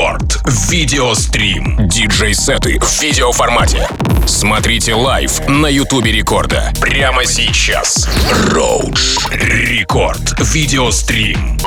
Рекорд. Видеострим. Диджей-сеты в видеоформате. Смотрите лайв на Ютубе Рекорда. Прямо сейчас. Roge. Рекорд. Видеострим.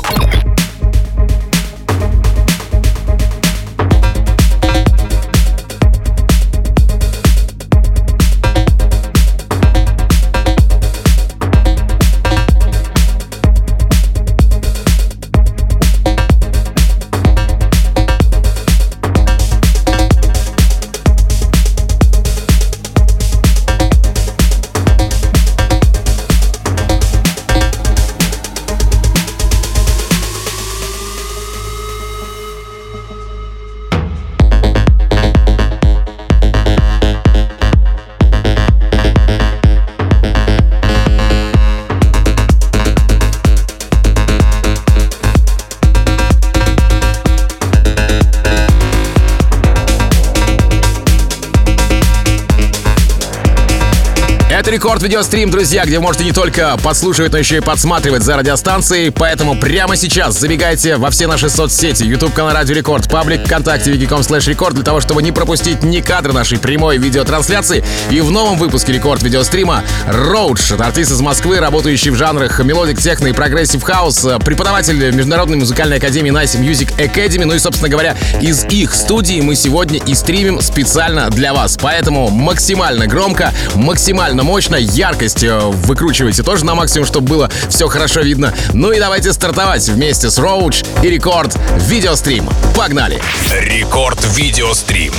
Рекорд Видеострим, друзья, где вы можете не только подслушивать, но еще и подсматривать за радиостанцией. Поэтому прямо сейчас забегайте во все наши соцсети. YouTube канал Радио Рекорд, паблик ВКонтакте, vk.com slash record, для того, чтобы не пропустить ни кадр нашей прямой видеотрансляции. И в новом выпуске Рекорд Видеострима Роудж, артист из Москвы, работающий в жанрах melodic, техно и progressive house, преподаватель Международной музыкальной академии Nice Music Academy. Ну и, собственно говоря, из их студии мы сегодня и стримим специально для вас. Поэтому максимально громко, максимально мощно яркость э, выкручивайте тоже на максимум, чтобы было все хорошо видно. Ну и давайте стартовать вместе с Roge и Рекорд Видеострим. Погнали! Рекорд Видеострим.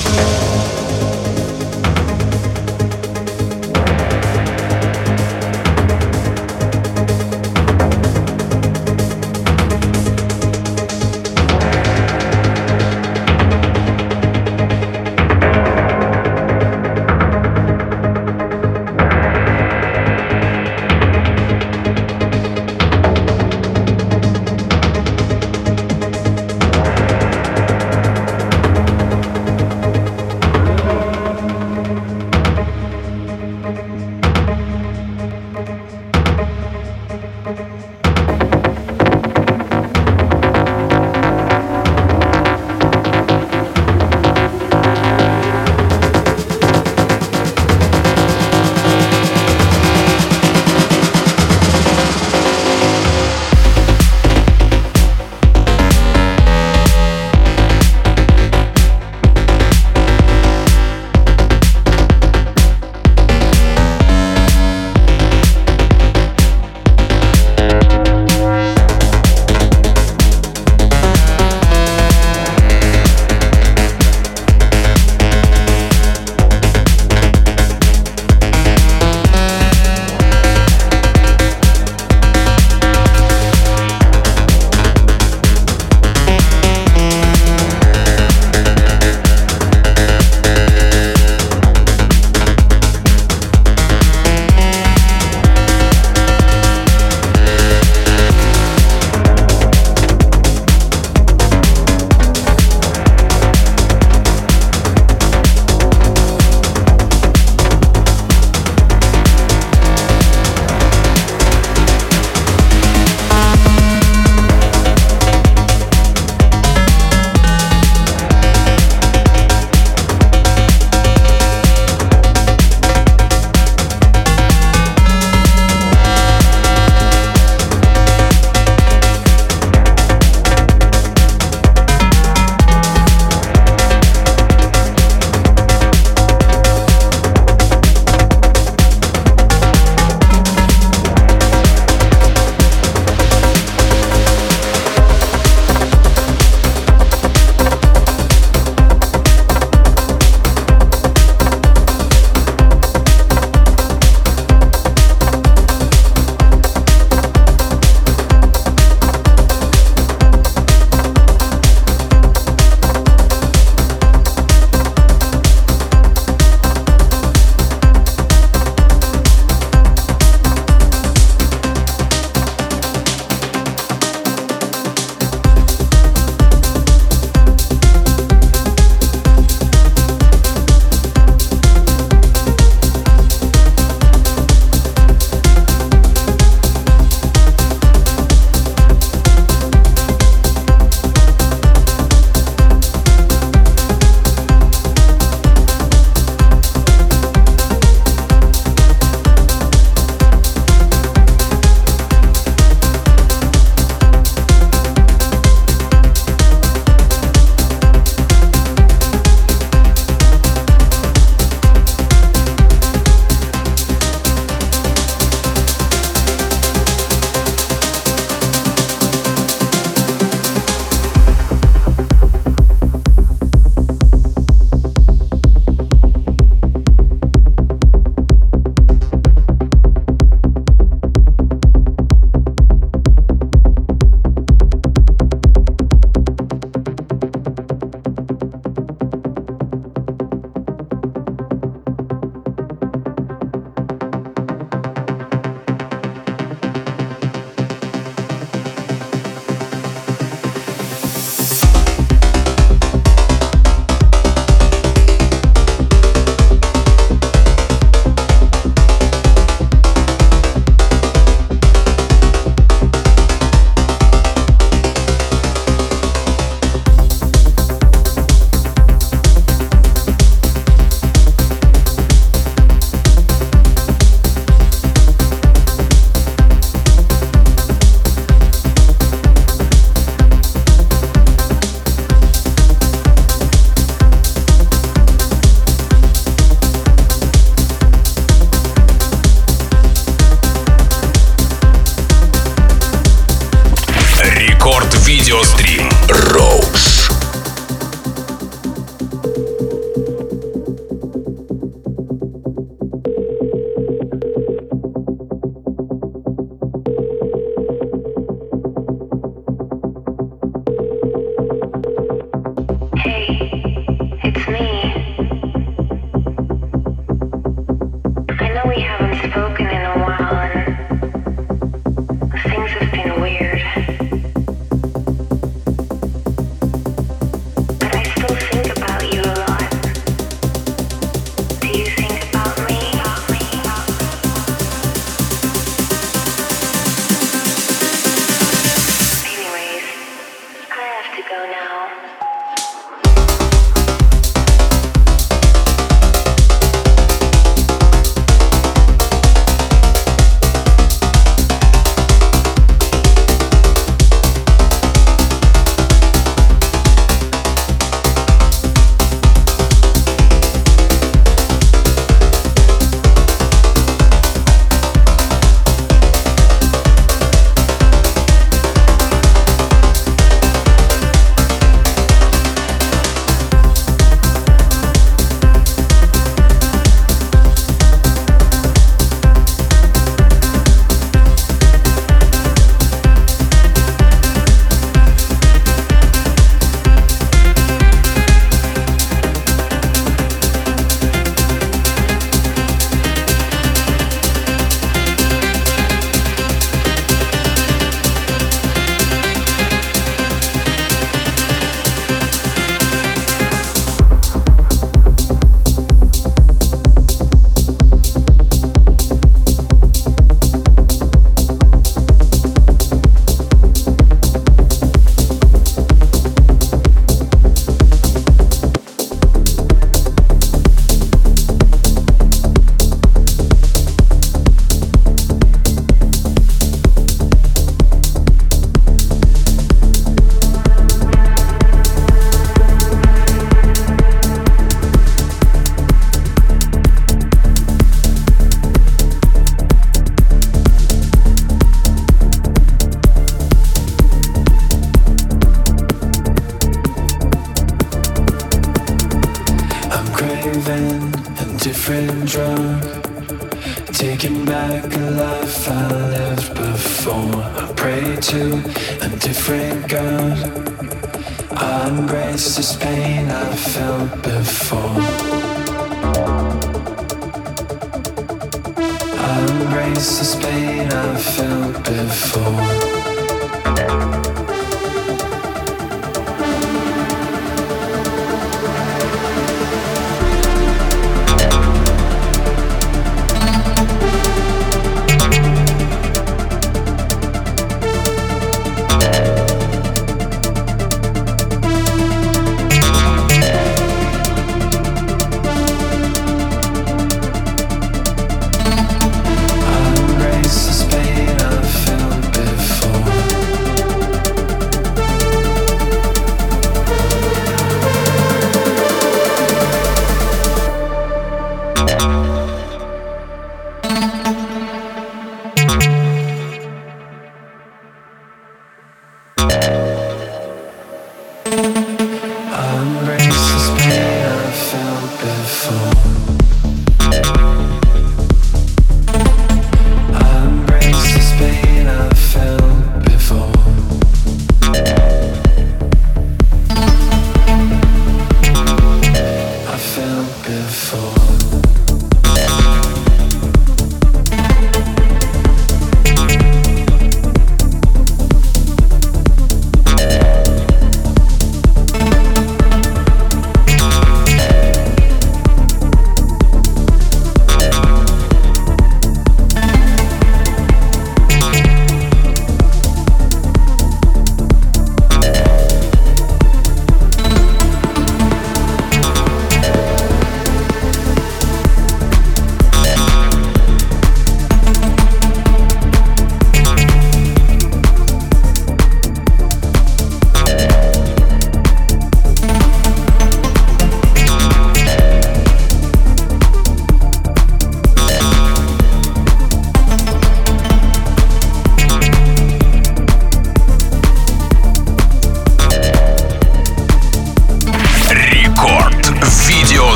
erase the pain I felt before.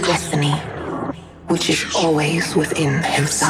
destiny, which is always within himself.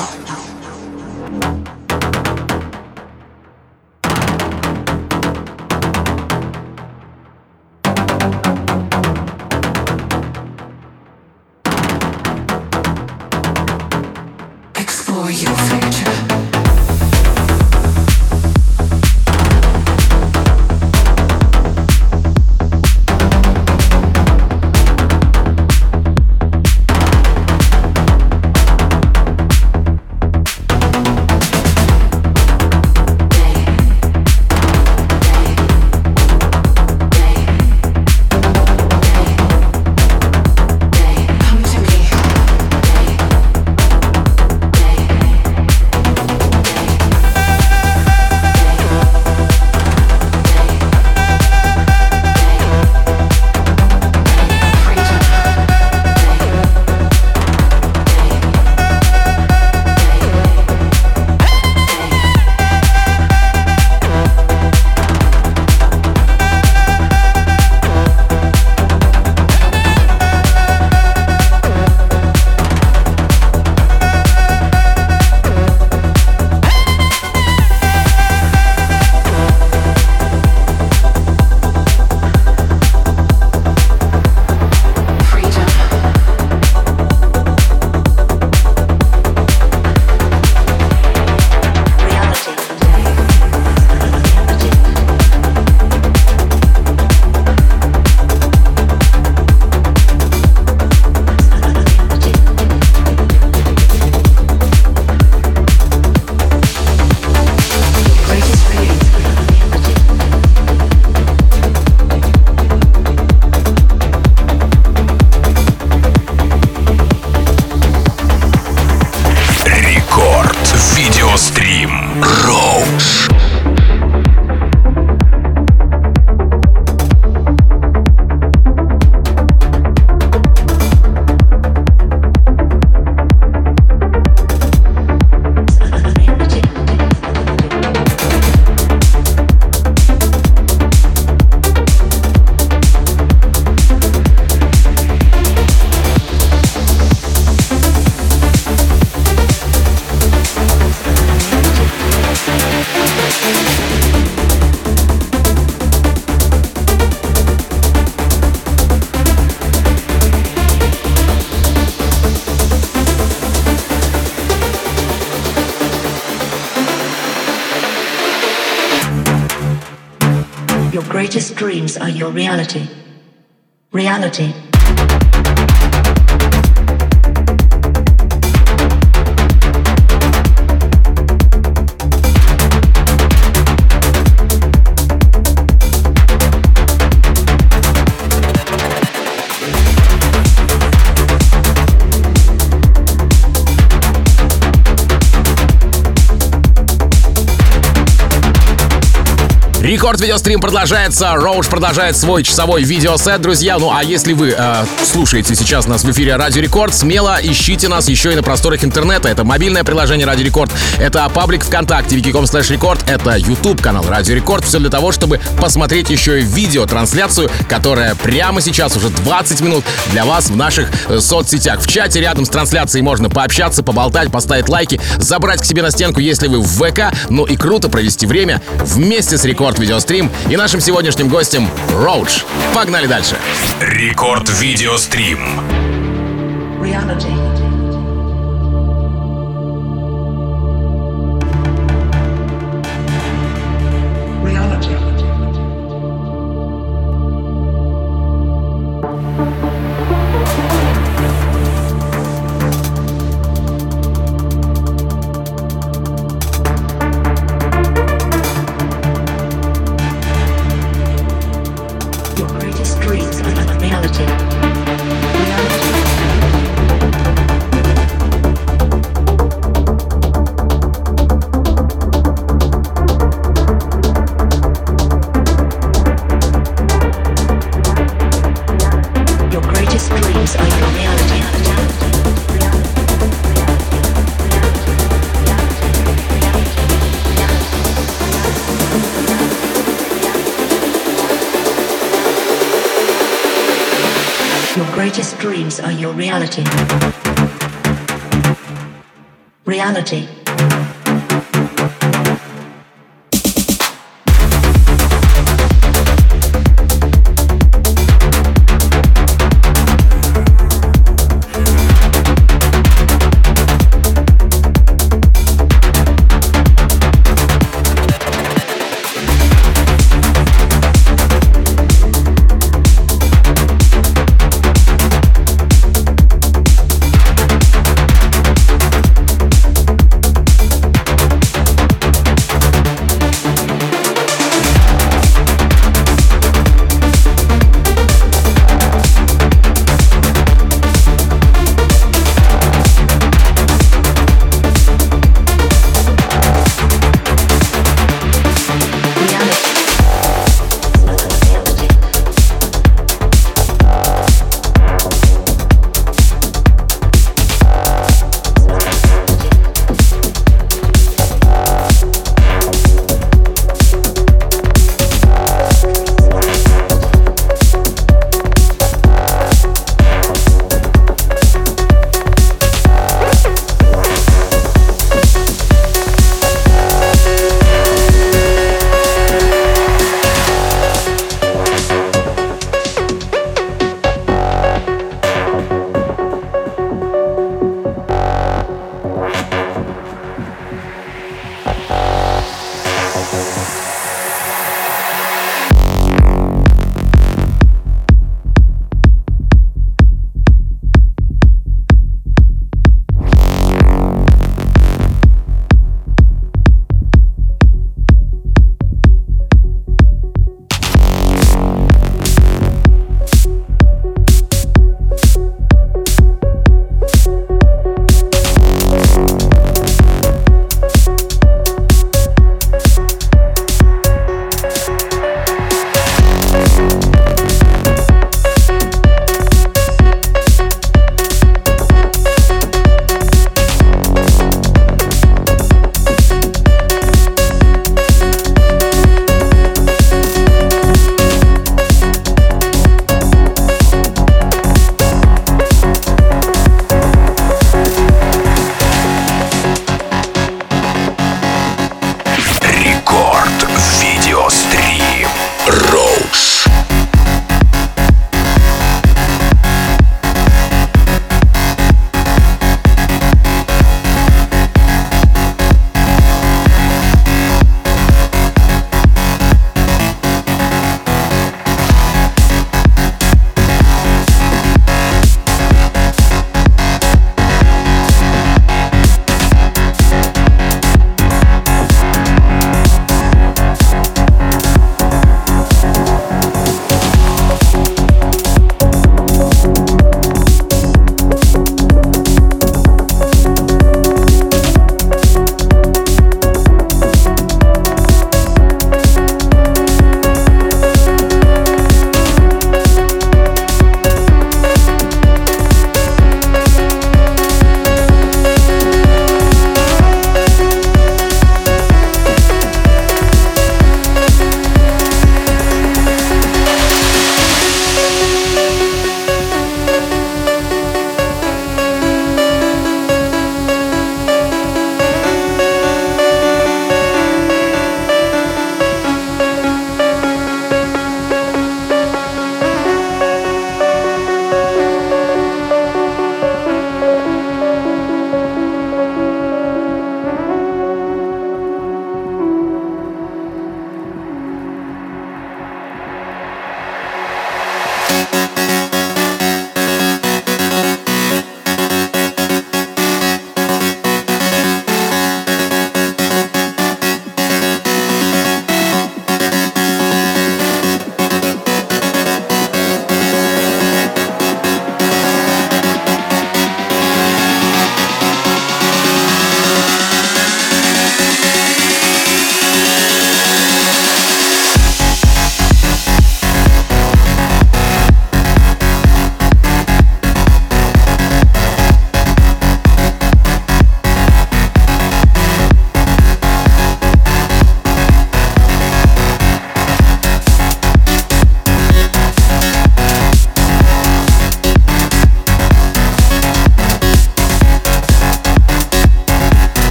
Greatest dreams are your reality. Reality. Record Video Stream продолжается. Роудж продолжает свой часовой видеосет, друзья. Ну а если вы э, слушаете сейчас нас в эфире Радио Рекорд, смело ищите нас еще и на просторах интернета. Это мобильное приложение Радио Рекорд, это паблик ВКонтакте, vk.com slash record, это YouTube канал Радио Рекорд. Все для того, чтобы посмотреть еще и видеотрансляцию, которая прямо сейчас уже 20 минут для вас в наших э, соцсетях. В чате рядом с трансляцией можно пообщаться, поболтать, поставить лайки, забрать к себе на стенку, если вы в ВК. Ну и круто провести время вместе с Рекорд Record Video Stream и нашим сегодняшним гостем Роудж. Погнали дальше. Рекорд Видеострим. Reality. greatest dreams are your reality. Reality.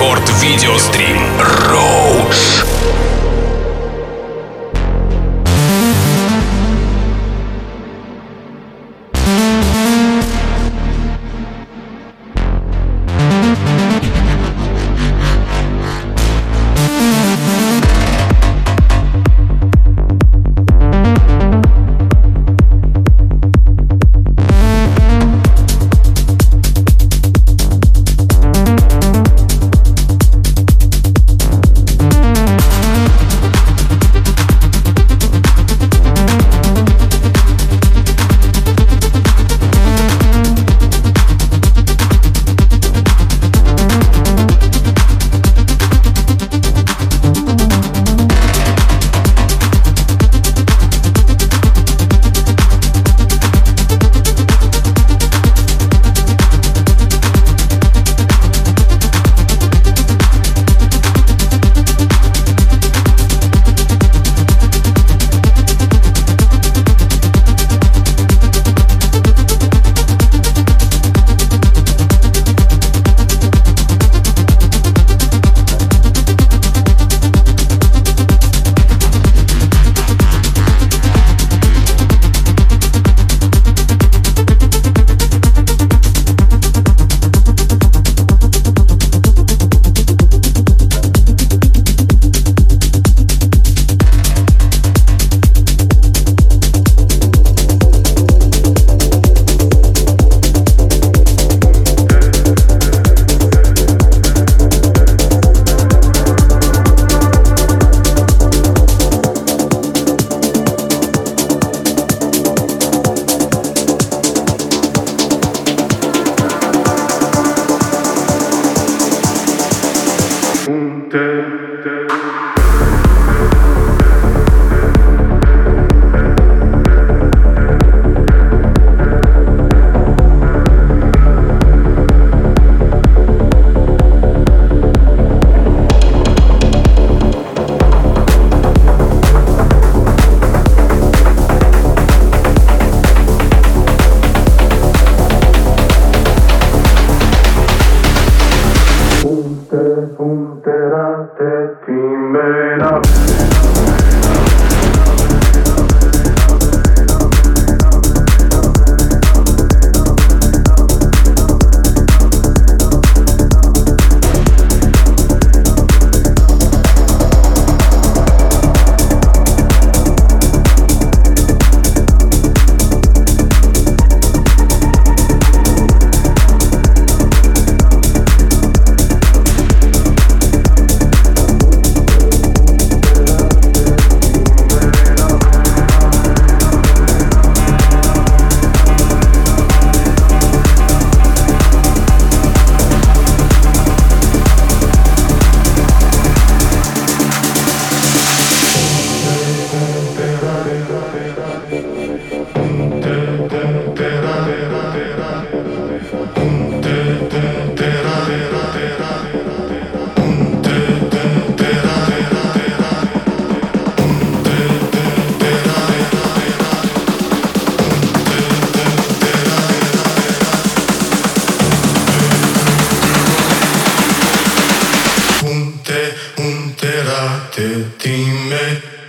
Рекорд Видеострим Роу. te de tine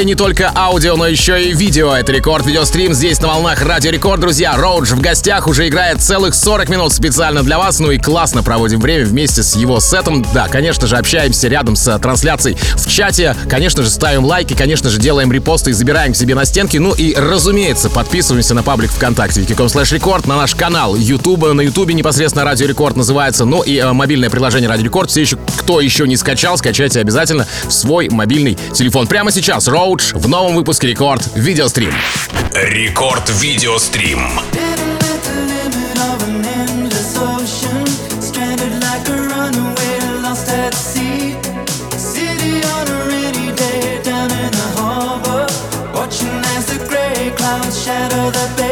Аудитория не только аудио, но еще и видео. Это Record Video Stream здесь на волнах Радио Рекорд. Друзья, Роудж в гостях уже играет целых 40 минут специально для вас. Ну и классно проводим время вместе с его сетом. Да, конечно же, общаемся рядом с трансляцией в чате. Конечно же, ставим лайки, конечно же, делаем репосты и забираем к себе на стенки. Ну и, разумеется, подписываемся на паблик ВКонтакте vk.com slash record, на наш канал Ютуба. На Ютубе непосредственно Радио Рекорд называется. Ну и э, мобильное приложение Радио Рекорд. Все еще, кто еще не скачал, скачайте обязательно в свой мобильный телефон. Прямо сейчас Роудж в новом выпуске Record Video Stream. Рекорд Видеострим. shadow the bay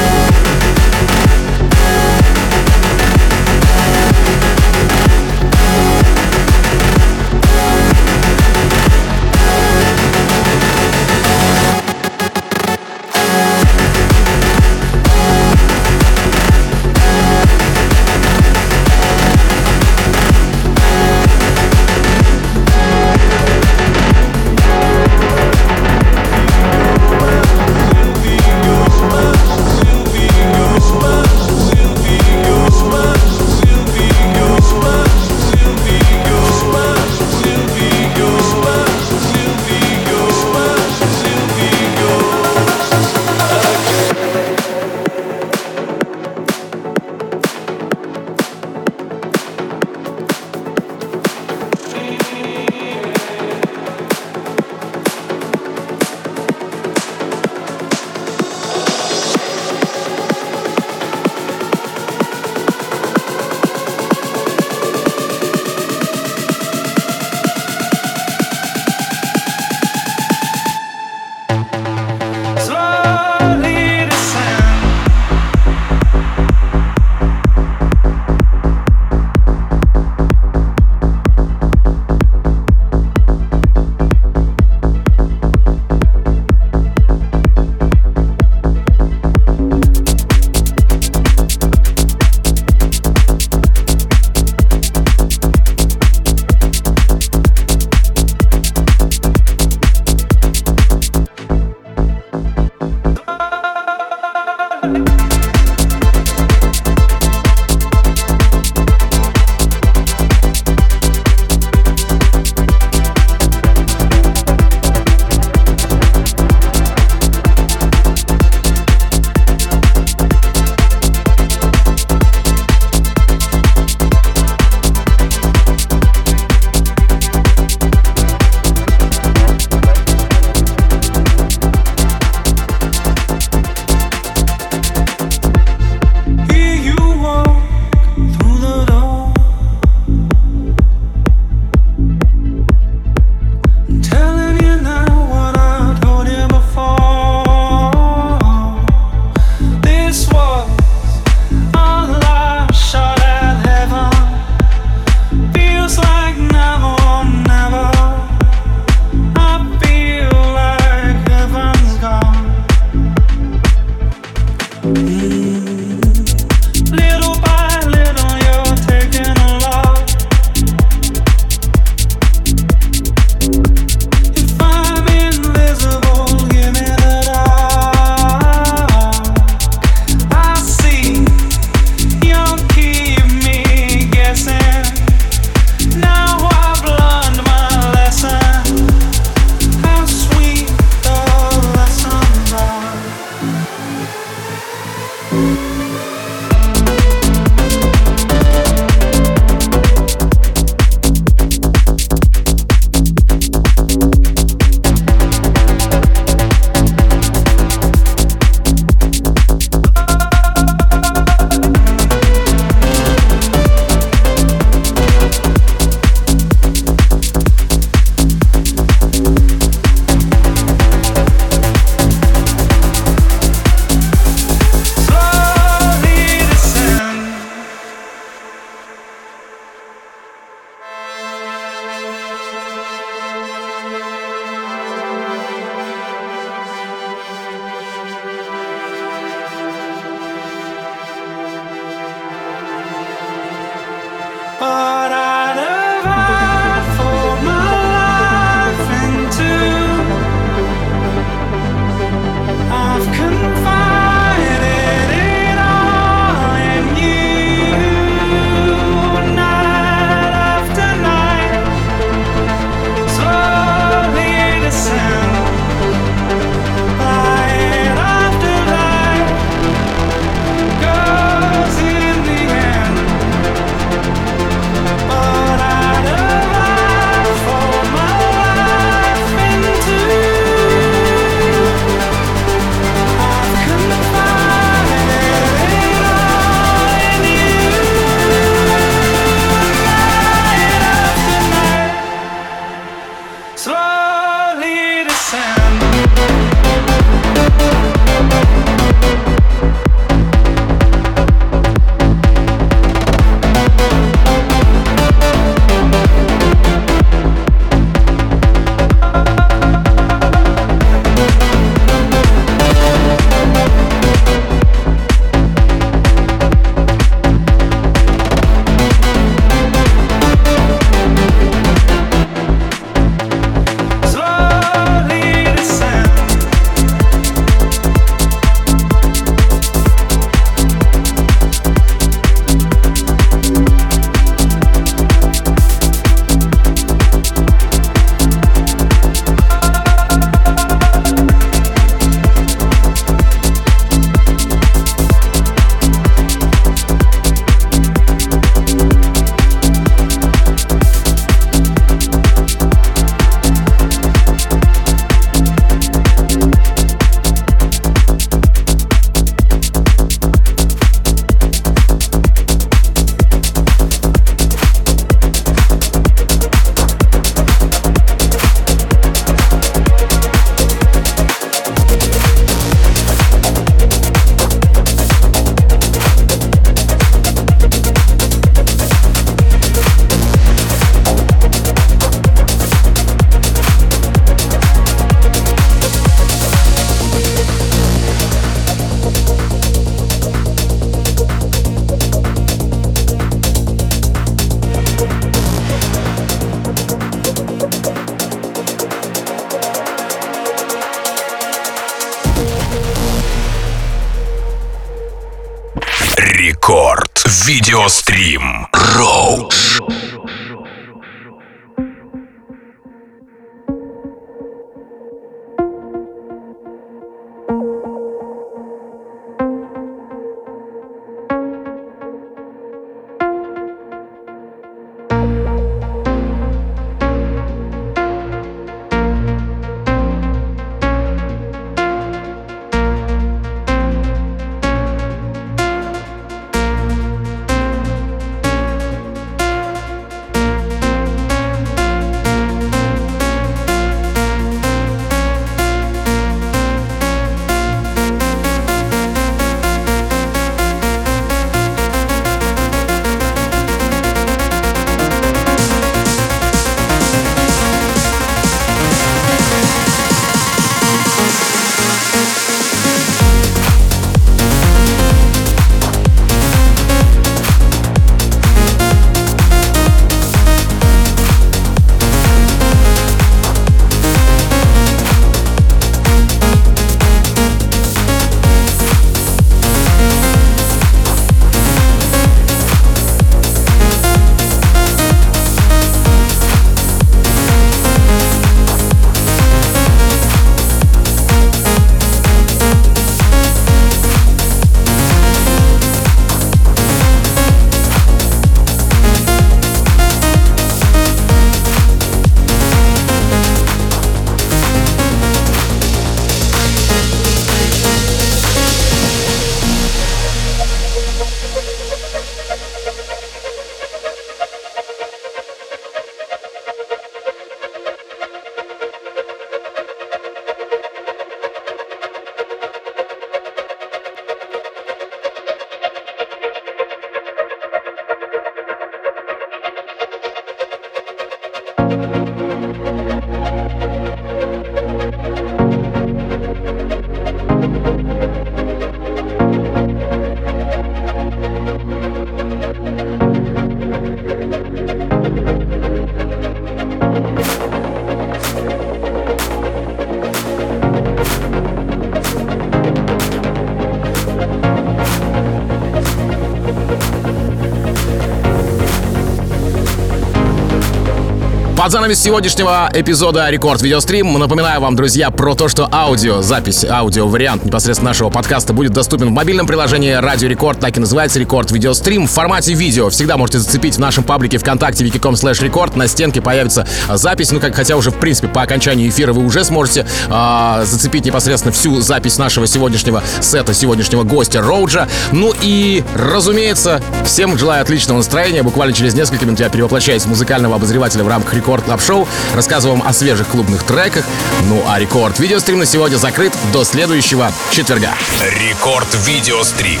Под занавес сегодняшнего эпизода Record Video Stream напоминаю вам, друзья, про то, что аудио, запись, аудио вариант непосредственно нашего подкаста будет доступен в мобильном приложении Радио Рекорд, так и называется Record Video Stream. В формате видео всегда можете зацепить в нашем паблике ВКонтакте vk.com slash record. На стенке появится запись, ну как хотя уже в принципе по окончании эфира вы уже сможете э, зацепить непосредственно всю запись нашего сегодняшнего сета, сегодняшнего гостя Роуджа. Ну и, разумеется, всем желаю отличного настроения. Буквально через несколько минут я перевоплощаюсь в музыкального обозревателя в рамках Record Club Show. Рассказываю вам о свежих клубных треках. Ну а Рекорд видеострим на сегодня закрыт до следующего четверга. Рекорд Видеострим.